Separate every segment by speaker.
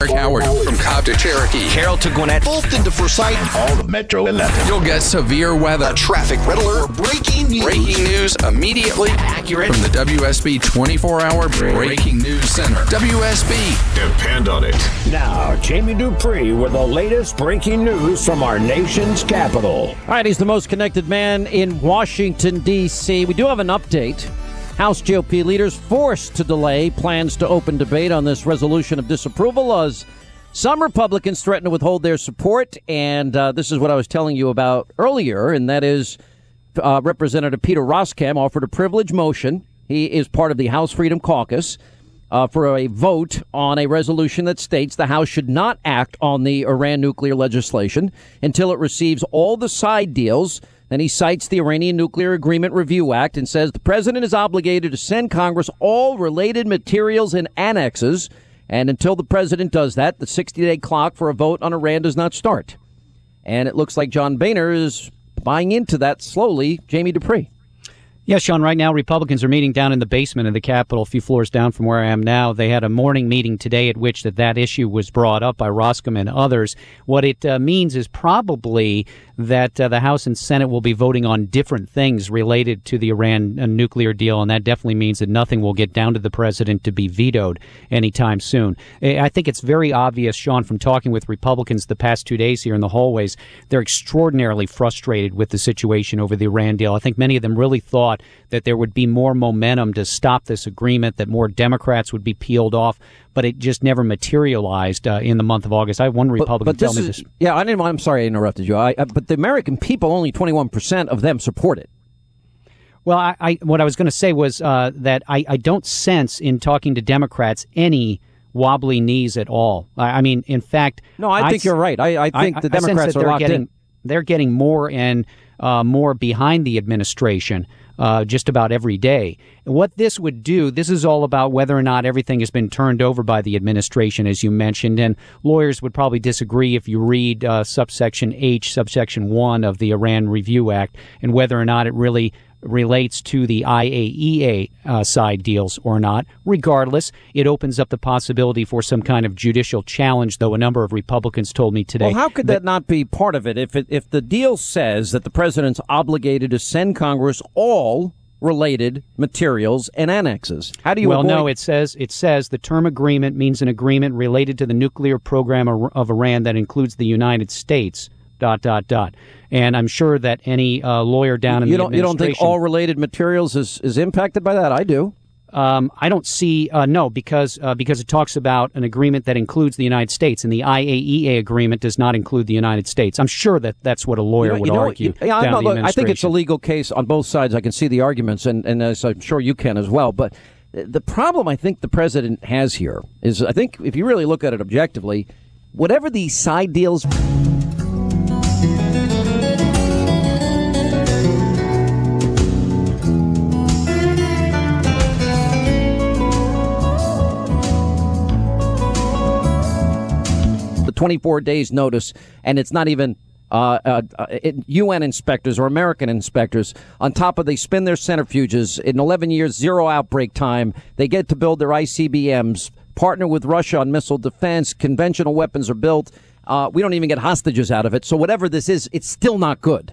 Speaker 1: Eric Howard from Cobb to Cherokee,
Speaker 2: Carroll to Gwinnett,
Speaker 3: Fulton to Forsyth, all the Metro 11.
Speaker 1: You'll get severe weather,
Speaker 3: a traffic red alert, breaking news.
Speaker 1: Breaking news immediately,
Speaker 2: accurate
Speaker 1: from the WSB 24-hour Breaking News Center. WSB.
Speaker 4: Depend on it.
Speaker 5: Now, Jamie Dupree with the latest breaking news from our nation's capital.
Speaker 6: All right, he's the most connected man in Washington, D.C. We do have an update. House GOP leaders forced to delay plans to open debate on this resolution of disapproval as some Republicans threaten to withhold their support. And uh, this is what I was telling you about earlier, and that is uh, Representative Peter Roskam offered a privilege motion. He is part of the House Freedom Caucus. Uh, for a vote on a resolution that states the House should not act on the Iran nuclear legislation until it receives all the side deals then he cites the Iranian Nuclear Agreement Review Act and says the president is obligated to send Congress all related materials and annexes. And until the president does that, the 60 day clock for a vote on Iran does not start. And it looks like John Boehner is buying into that slowly. Jamie Dupree.
Speaker 7: Yeah, Sean, right now Republicans are meeting down in the basement of the Capitol, a few floors down from where I am now. They had a morning meeting today at which that, that issue was brought up by Roskam and others. What it uh, means is probably that uh, the House and Senate will be voting on different things related to the Iran uh, nuclear deal, and that definitely means that nothing will get down to the president to be vetoed anytime soon. I think it's very obvious, Sean, from talking with Republicans the past two days here in the hallways, they're extraordinarily frustrated with the situation over the Iran deal. I think many of them really thought thought that there would be more momentum to stop this agreement, that more Democrats would be peeled off, but it just never materialized uh, in the month of August. I have one Republican
Speaker 6: but, but
Speaker 7: tell
Speaker 6: me
Speaker 7: this.
Speaker 6: Yeah, I didn't. I'm sorry I interrupted you. I, I, but the American people, only 21 percent of them support it.
Speaker 7: Well, I, I what I was going to say was uh, that I, I don't sense in talking to Democrats any wobbly knees at all. I, I mean, in fact,
Speaker 6: no, I think you're right. I, I think the Democrats
Speaker 7: are getting,
Speaker 6: in.
Speaker 7: They're getting more and uh, more behind the administration uh, just about every day. what this would do, this is all about whether or not everything has been turned over by the administration, as you mentioned. And lawyers would probably disagree if you read uh, subsection H, subsection 1 of the Iran Review Act, and whether or not it really relates to the IAEA uh, side deals or not. Regardless, it opens up the possibility for some kind of judicial challenge, though a number of Republicans told me today.
Speaker 6: Well, how could that, that not be part of it? If, it, if the deal says that the president's obligated to send Congress all related materials and annexes. How do you
Speaker 7: Well,
Speaker 6: avoid-
Speaker 7: no, it says it says the term agreement means an agreement related to the nuclear program of Iran that includes the United States dot dot dot. And I'm sure that any uh, lawyer down in
Speaker 6: you
Speaker 7: the
Speaker 6: don't you don't think all related materials is is impacted by that? I do.
Speaker 7: Um, I don't see uh, no because uh, because it talks about an agreement that includes the United States, and the IAEA agreement does not include the United States. I'm sure that that's what a lawyer
Speaker 6: you know,
Speaker 7: would
Speaker 6: you know,
Speaker 7: argue.
Speaker 6: You, yeah, not, look, I think it's a legal case on both sides. I can see the arguments, and, and I'm sure you can as well. But the problem I think the president has here is I think if you really look at it objectively, whatever these side deals. 24 days notice, and it's not even uh, uh, UN inspectors or American inspectors. On top of they spin their centrifuges in 11 years, zero outbreak time. They get to build their ICBMs, partner with Russia on missile defense. Conventional weapons are built. Uh, we don't even get hostages out of it. So whatever this is, it's still not good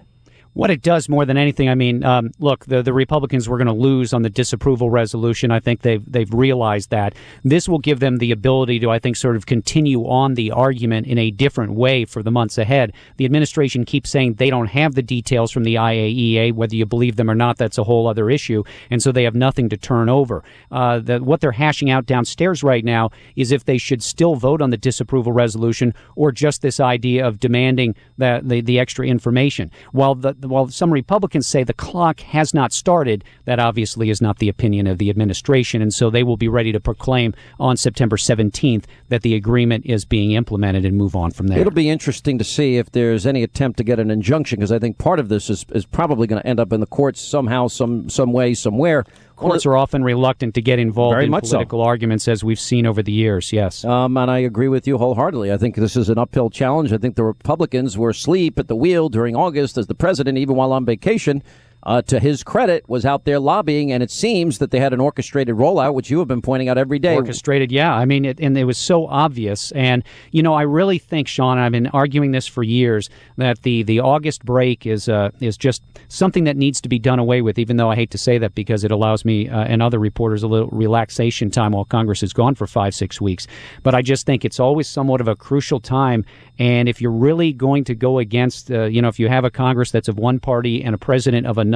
Speaker 7: what it does more than anything, I mean, um, look, the, the Republicans were going to lose on the disapproval resolution. I think they've they've realized that this will give them the ability to, I think, sort of continue on the argument in a different way for the months ahead. The administration keeps saying they don't have the details from the IAEA, whether you believe them or not. That's a whole other issue, and so they have nothing to turn over. Uh, the, what they're hashing out downstairs right now is if they should still vote on the disapproval resolution or just this idea of demanding that the, the extra information. While the while some Republicans say the clock has not started, that obviously is not the opinion of the administration. And so they will be ready to proclaim on September 17th that the agreement is being implemented and move on from there.
Speaker 6: It'll be interesting to see if there's any attempt to get an injunction because I think part of this is, is probably going to end up in the courts somehow, some, some way, somewhere.
Speaker 7: Courts are often reluctant to get involved in political
Speaker 6: so.
Speaker 7: arguments, as we've seen over the years. Yes,
Speaker 6: um, and I agree with you wholeheartedly. I think this is an uphill challenge. I think the Republicans were asleep at the wheel during August as the president, even while on vacation, uh, to his credit, was out there lobbying, and it seems that they had an orchestrated rollout, which you have been pointing out every day.
Speaker 7: Orchestrated, yeah. I mean, it, and it was so obvious. And you know, I really think, Sean, I've been arguing this for years, that the the August break is uh, is just something that needs to be done away with. Even though I hate to say that because it allows me uh, and other reporters a little relaxation time while Congress is gone for five six weeks. But I just think it's always somewhat of a crucial time. And if you're really going to go against, uh, you know, if you have a Congress that's of one party and a president of another,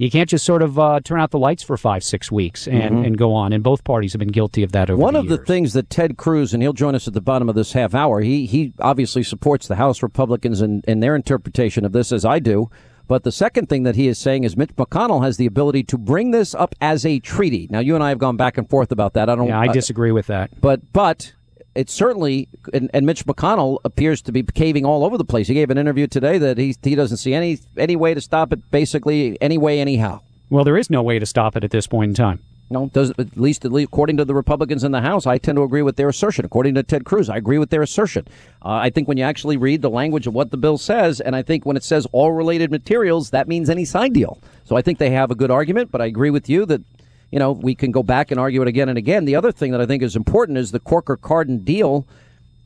Speaker 7: you can't just sort of uh, turn out the lights for five, six weeks and, mm-hmm. and go on. And both parties have been guilty of that over
Speaker 6: One
Speaker 7: the
Speaker 6: of the things that Ted Cruz, and he'll join us at the bottom of this half hour, he, he obviously supports the House Republicans and, and their interpretation of this, as I do. But the second thing that he is saying is Mitch McConnell has the ability to bring this up as a treaty. Now, you and I have gone back and forth about that. I don't.
Speaker 7: Yeah, I uh, disagree with that.
Speaker 6: But but it's certainly, and, and, Mitch McConnell appears to be caving all over the place. He gave an interview today that he he doesn't see any any way to stop it. Basically, any way, anyhow.
Speaker 7: Well, there is no way to stop it at this point in time.
Speaker 6: No, does at least, at least according to the Republicans in the House, I tend to agree with their assertion. According to Ted Cruz, I agree with their assertion. Uh, I think when you actually read the language of what the bill says, and I think when it says all related materials, that means any side deal. So I think they have a good argument. But I agree with you that you know, we can go back and argue it again and again. The other thing that I think is important is the Corker Cardin deal.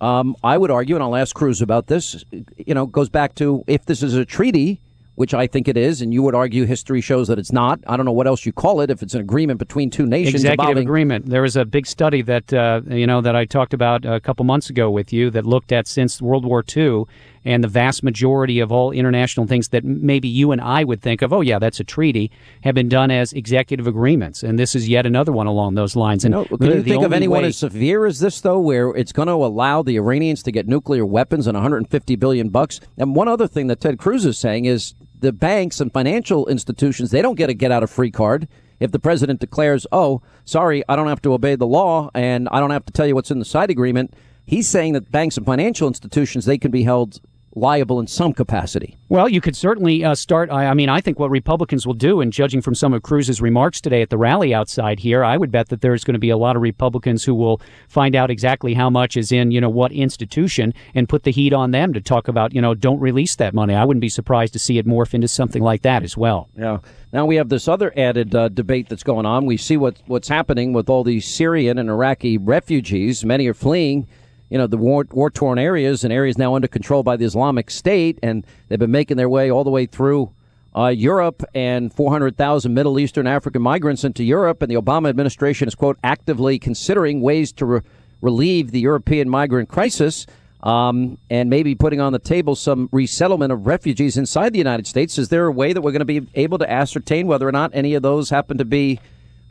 Speaker 6: Um, I would argue, and I'll ask Cruz about this, you know, goes back to if this is a treaty, which I think it is, and you would argue history shows that it's not. I don't know what else you call it if it's an agreement between two nations.
Speaker 7: Executive
Speaker 6: involving...
Speaker 7: agreement. There was a big study that uh, you know that I talked about a couple months ago with you that looked at since World War II and the vast majority of all international things that maybe you and I would think of, oh yeah, that's a treaty, have been done as executive agreements, and this is yet another one along those lines. And
Speaker 6: no, can you think of anyone way... as severe as this though, where it's going to allow the Iranians to get nuclear weapons and 150 billion bucks? And one other thing that Ted Cruz is saying is the banks and financial institutions they don't get a get out of free card if the president declares, "Oh, sorry, I don't have to obey the law and I don't have to tell you what's in the side agreement." He's saying that banks and financial institutions they can be held liable in some capacity.
Speaker 7: Well, you could certainly uh, start. I, I, mean, I think what Republicans will do, and judging from some of Cruz's remarks today at the rally outside here, I would bet that there's going to be a lot of Republicans who will find out exactly how much is in, you know, what institution and put the heat on them to talk about, you know, don't release that money. I wouldn't be surprised to see it morph into something like that as well.
Speaker 6: Yeah. Now we have this other added uh, debate that's going on. We see what what's happening with all these Syrian and Iraqi refugees. Many are fleeing you know, the war, war torn areas and areas now under control by the Islamic State, and they've been making their way all the way through uh, Europe and 400,000 Middle Eastern African migrants into Europe. And the Obama administration is, quote, actively considering ways to re- relieve the European migrant crisis um, and maybe putting on the table some resettlement of refugees inside the United States. Is there a way that we're going to be able to ascertain whether or not any of those happen to be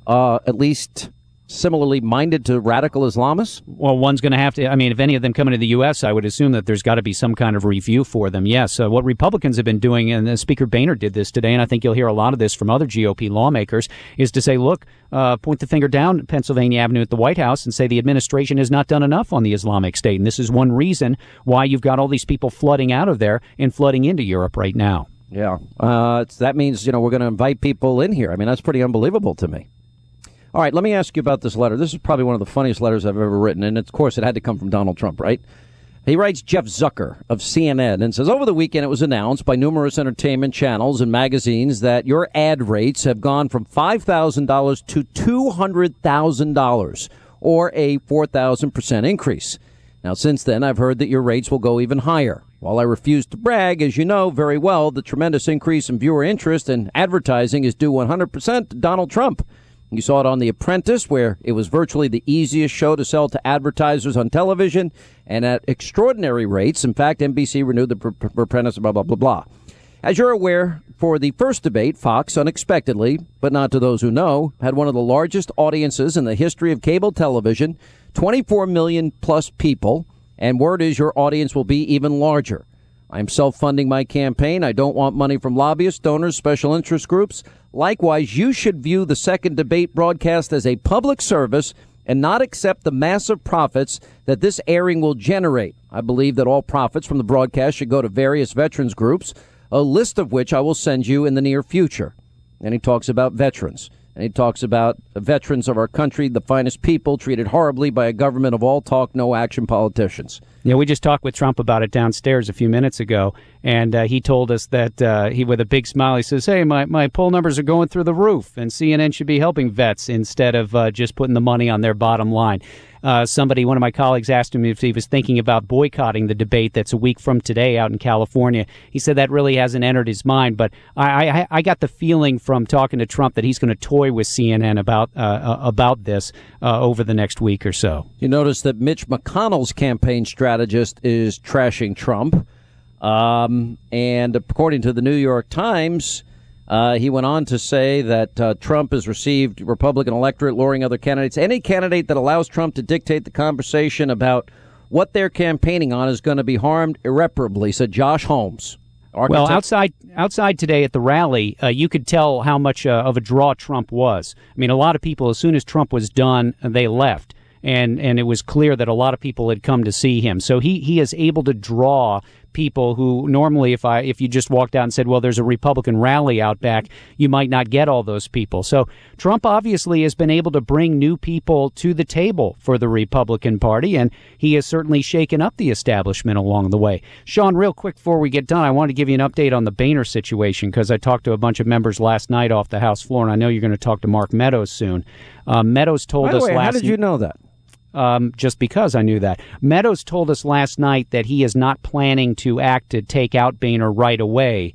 Speaker 6: uh, at least similarly minded to radical Islamists?
Speaker 7: Well, one's going to have to. I mean, if any of them come into the U.S., I would assume that there's got to be some kind of review for them. Yes. Uh, what Republicans have been doing, and uh, Speaker Boehner did this today, and I think you'll hear a lot of this from other GOP lawmakers, is to say, look, uh, point the finger down Pennsylvania Avenue at the White House and say the administration has not done enough on the Islamic State. And this is one reason why you've got all these people flooding out of there and flooding into Europe right now.
Speaker 6: Yeah. Uh, that means, you know, we're going to invite people in here. I mean, that's pretty unbelievable to me. All right, let me ask you about this letter. This is probably one of the funniest letters I've ever written, and of course, it had to come from Donald Trump, right? He writes Jeff Zucker of CNN and says Over the weekend, it was announced by numerous entertainment channels and magazines that your ad rates have gone from $5,000 to $200,000 or a 4,000% increase. Now, since then, I've heard that your rates will go even higher. While I refuse to brag, as you know very well, the tremendous increase in viewer interest and advertising is due 100% to Donald Trump. You saw it on The Apprentice, where it was virtually the easiest show to sell to advertisers on television and at extraordinary rates. In fact, NBC renewed The Apprentice, blah, blah, blah, blah. As you're aware, for the first debate, Fox unexpectedly, but not to those who know, had one of the largest audiences in the history of cable television 24 million plus people, and word is your audience will be even larger. I'm self funding my campaign. I don't want money from lobbyists, donors, special interest groups. Likewise, you should view the second debate broadcast as a public service and not accept the massive profits that this airing will generate. I believe that all profits from the broadcast should go to various veterans groups, a list of which I will send you in the near future. And he talks about veterans. And he talks about veterans of our country, the finest people treated horribly by a government of all talk, no action politicians.
Speaker 7: Yeah, we just talked with Trump about it downstairs a few minutes ago, and uh, he told us that uh, he, with a big smile, he says, "Hey, my, my poll numbers are going through the roof, and CNN should be helping vets instead of uh, just putting the money on their bottom line." Uh, somebody, one of my colleagues, asked him if he was thinking about boycotting the debate that's a week from today out in California. He said that really hasn't entered his mind, but I, I, I got the feeling from talking to Trump that he's going to toy with CNN about uh, uh, about this over the next week or so.
Speaker 6: You notice that Mitch McConnell's campaign strategist is trashing Trump. Um, and according to the New York Times, uh, he went on to say that uh, Trump has received Republican electorate luring other candidates. Any candidate that allows Trump to dictate the conversation about what they're campaigning on is going to be harmed irreparably, said Josh Holmes.
Speaker 7: Architect. Well, outside outside today at the rally, uh, you could tell how much uh, of a draw Trump was. I mean, a lot of people, as soon as Trump was done, they left and and it was clear that a lot of people had come to see him. So he he is able to draw people who normally if I if you just walked out and said, "Well, there's a Republican rally out back," you might not get all those people. So Trump obviously has been able to bring new people to the table for the Republican Party, and he has certainly shaken up the establishment along the way. Sean, real quick before we get done, I want to give you an update on the Boehner situation because I talked to a bunch of members last night off the House floor, and I know you're going to talk to Mark Meadows soon. Uh, Meadows told
Speaker 6: By
Speaker 7: us
Speaker 6: way,
Speaker 7: last.
Speaker 6: How did you know that?
Speaker 7: Um, just because I knew that. Meadows told us last night that he is not planning to act to take out Boehner right away.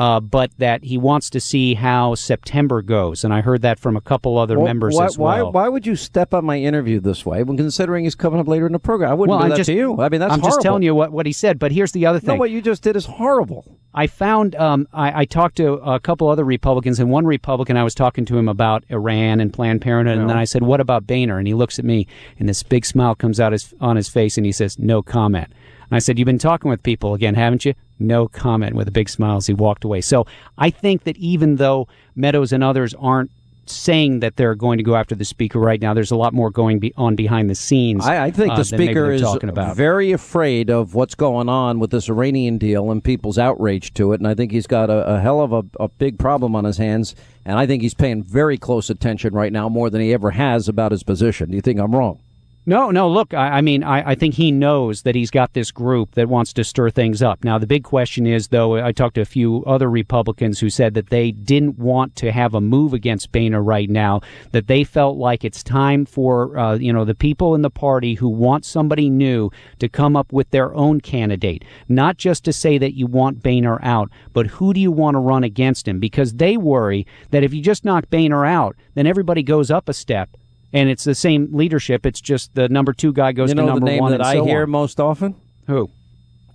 Speaker 7: Uh, but that he wants to see how September goes, and I heard that from a couple other
Speaker 6: well,
Speaker 7: members
Speaker 6: why,
Speaker 7: as well.
Speaker 6: Why, why would you step on my interview this way when considering he's coming up later in the program? I wouldn't
Speaker 7: well,
Speaker 6: do
Speaker 7: I'm
Speaker 6: that
Speaker 7: just,
Speaker 6: to you. I mean, that's
Speaker 7: I'm
Speaker 6: horrible.
Speaker 7: just telling you what, what he said. But here's the other thing.
Speaker 6: No, what you just did is horrible.
Speaker 7: I found um, I, I, talked to a couple other Republicans, and one Republican I was talking to him about Iran and Planned Parenthood, no. and then I said, "What about Boehner?" And he looks at me, and this big smile comes out his, on his face, and he says, "No comment." And I said, You've been talking with people again, haven't you? No comment with a big smile as he walked away. So I think that even though Meadows and others aren't saying that they're going to go after the speaker right now. There's a lot more going be on behind the scenes.
Speaker 6: I, I think
Speaker 7: uh,
Speaker 6: the speaker is
Speaker 7: about.
Speaker 6: very afraid of what's going on with this Iranian deal and people's outrage to it. And I think he's got a, a hell of a, a big problem on his hands. And I think he's paying very close attention right now, more than he ever has, about his position. Do you think I'm wrong?
Speaker 7: No, no. Look, I, I mean, I, I, think he knows that he's got this group that wants to stir things up. Now, the big question is, though, I talked to a few other Republicans who said that they didn't want to have a move against Boehner right now. That they felt like it's time for, uh, you know, the people in the party who want somebody new to come up with their own candidate, not just to say that you want Boehner out, but who do you want to run against him? Because they worry that if you just knock Boehner out, then everybody goes up a step and it's the same leadership. It's just the number two guy goes
Speaker 6: you know
Speaker 7: to number
Speaker 6: the name
Speaker 7: one.
Speaker 6: that
Speaker 7: I
Speaker 6: so hear
Speaker 7: on.
Speaker 6: most often?
Speaker 7: Who?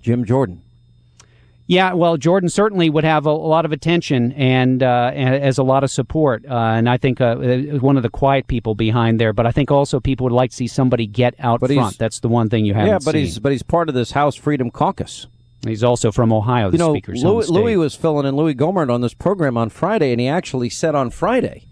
Speaker 6: Jim Jordan.
Speaker 7: Yeah, well, Jordan certainly would have a, a lot of attention and, uh, as a lot of support, uh, and I think uh, one of the quiet people behind there. But I think also people would like to see somebody get out
Speaker 6: but
Speaker 7: front. That's the one thing you haven't.
Speaker 6: Yeah, but
Speaker 7: seen.
Speaker 6: he's but he's part of this House Freedom Caucus.
Speaker 7: He's also from Ohio. The
Speaker 6: you know,
Speaker 7: speaker's Louie,
Speaker 6: Louie was filling in Louie Gohmert on this program on Friday, and he actually said on Friday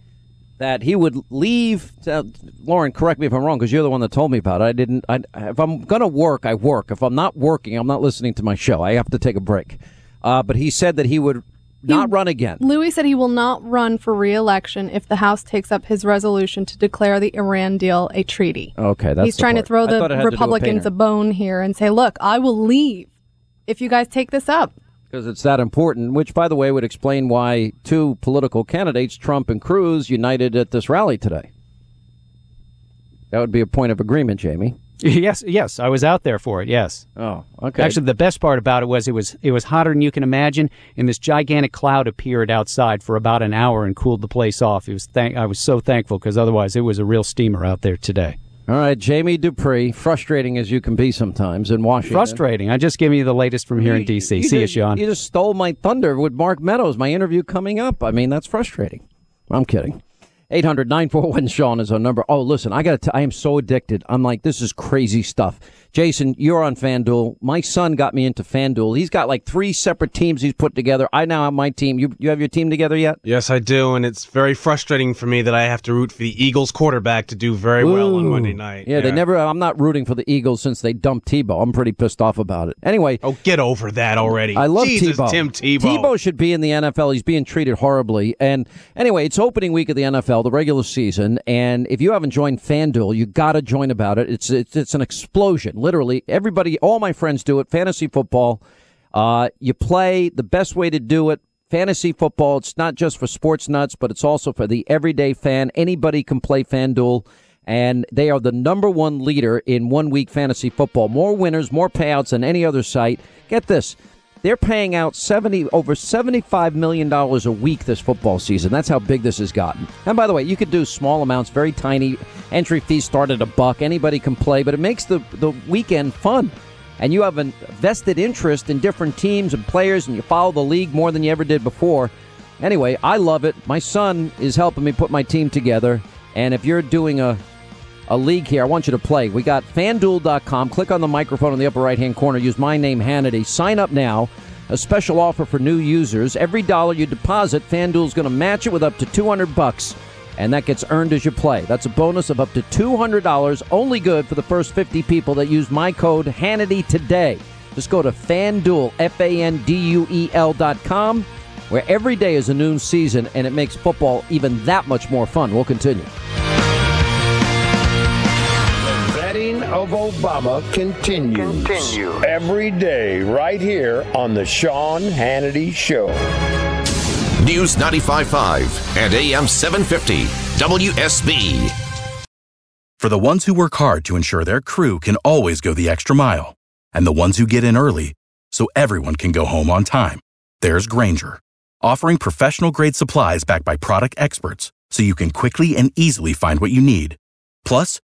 Speaker 6: that he would leave. Uh, Lauren, correct me if I'm wrong, because you're the one that told me about it. I didn't. I, if I'm going to work, I work. If I'm not working, I'm not listening to my show. I have to take a break. Uh, but he said that he would not
Speaker 2: He-
Speaker 6: run again.
Speaker 2: Louie said he will not run for re-election if the House takes up his resolution to declare the Iran deal a treaty.
Speaker 6: Okay, that's
Speaker 2: He's trying
Speaker 6: part.
Speaker 2: to throw the
Speaker 6: thought to do
Speaker 2: Republicans
Speaker 6: Boehner.
Speaker 2: a bone here and say, "Look, I will leave if you guys take this up."
Speaker 6: Because it's that important, which, by the way, would explain why two political candidates, Trump and Cruz, united at this rally today. That would be a point of agreement, Jamie.
Speaker 7: yes, yes, I was out there for it. Yes.
Speaker 6: Oh, okay.
Speaker 7: Actually, the best part about it was it was it was hotter than you can imagine, and this gigantic cloud appeared outside for about an hour and cooled the place off. It was thank- I was so thankful because otherwise it was a real steamer out there today.
Speaker 6: All right, Jamie Dupree, frustrating as you can be sometimes in Washington.
Speaker 7: Frustrating. I just giving you the latest from here in D.C. See you, Sean.
Speaker 6: You just stole my thunder with Mark Meadows, my interview coming up. I mean, that's frustrating. I'm kidding. 800 941 Sean is our number. Oh, listen, I got to I am so addicted. I'm like, this is crazy stuff. Jason, you're on FanDuel. My son got me into FanDuel. He's got like three separate teams he's put together. I now have my team. You you have your team together yet?
Speaker 4: Yes, I do, and it's very frustrating for me that I have to root for the Eagles quarterback to do very well on Monday night.
Speaker 6: Yeah, they never. I'm not rooting for the Eagles since they dumped Tebow. I'm pretty pissed off about it. Anyway,
Speaker 4: Oh, get over that already.
Speaker 6: I love
Speaker 4: Jesus,
Speaker 6: Tebow.
Speaker 4: Tim Tebow.
Speaker 6: Tebow should be in the NFL. He's being treated horribly. And anyway, it's opening week of the NFL, the regular season. And if you haven't joined FanDuel, you got to join about it. It's, it's it's an explosion. Literally, everybody, all my friends do it. Fantasy football. Uh, you play the best way to do it. Fantasy football. It's not just for sports nuts, but it's also for the everyday fan. Anybody can play FanDuel and they are the number one leader in one week fantasy football. More winners, more payouts than any other site. Get this. They're paying out 70 over 75 million dollars a week this football season. That's how big this has gotten. And by the way, you could do small amounts, very tiny. Entry fees start at a buck. Anybody can play, but it makes the the weekend fun. And you have a vested interest in different teams and players and you follow the league more than you ever did before. Anyway, I love it. My son is helping me put my team together. And if you're doing a a league here. I want you to play. We got fanduel.com. Click on the microphone in the upper right hand corner. Use my name, Hannity. Sign up now. A special offer for new users. Every dollar you deposit, FanDuel's going to match it with up to 200 bucks, and that gets earned as you play. That's a bonus of up to $200, only good for the first 50 people that use my code Hannity today. Just go to FanDuel, F A N D U E L dot com, where every day is a new season, and it makes football even that much more fun. We'll continue.
Speaker 5: Of Obama continues. Every day, right here on The Sean Hannity Show.
Speaker 3: News 95.5 and AM 750. WSB.
Speaker 8: For the ones who work hard to ensure their crew can always go the extra mile, and the ones who get in early so everyone can go home on time, there's Grainger, offering professional grade supplies backed by product experts so you can quickly and easily find what you need. Plus,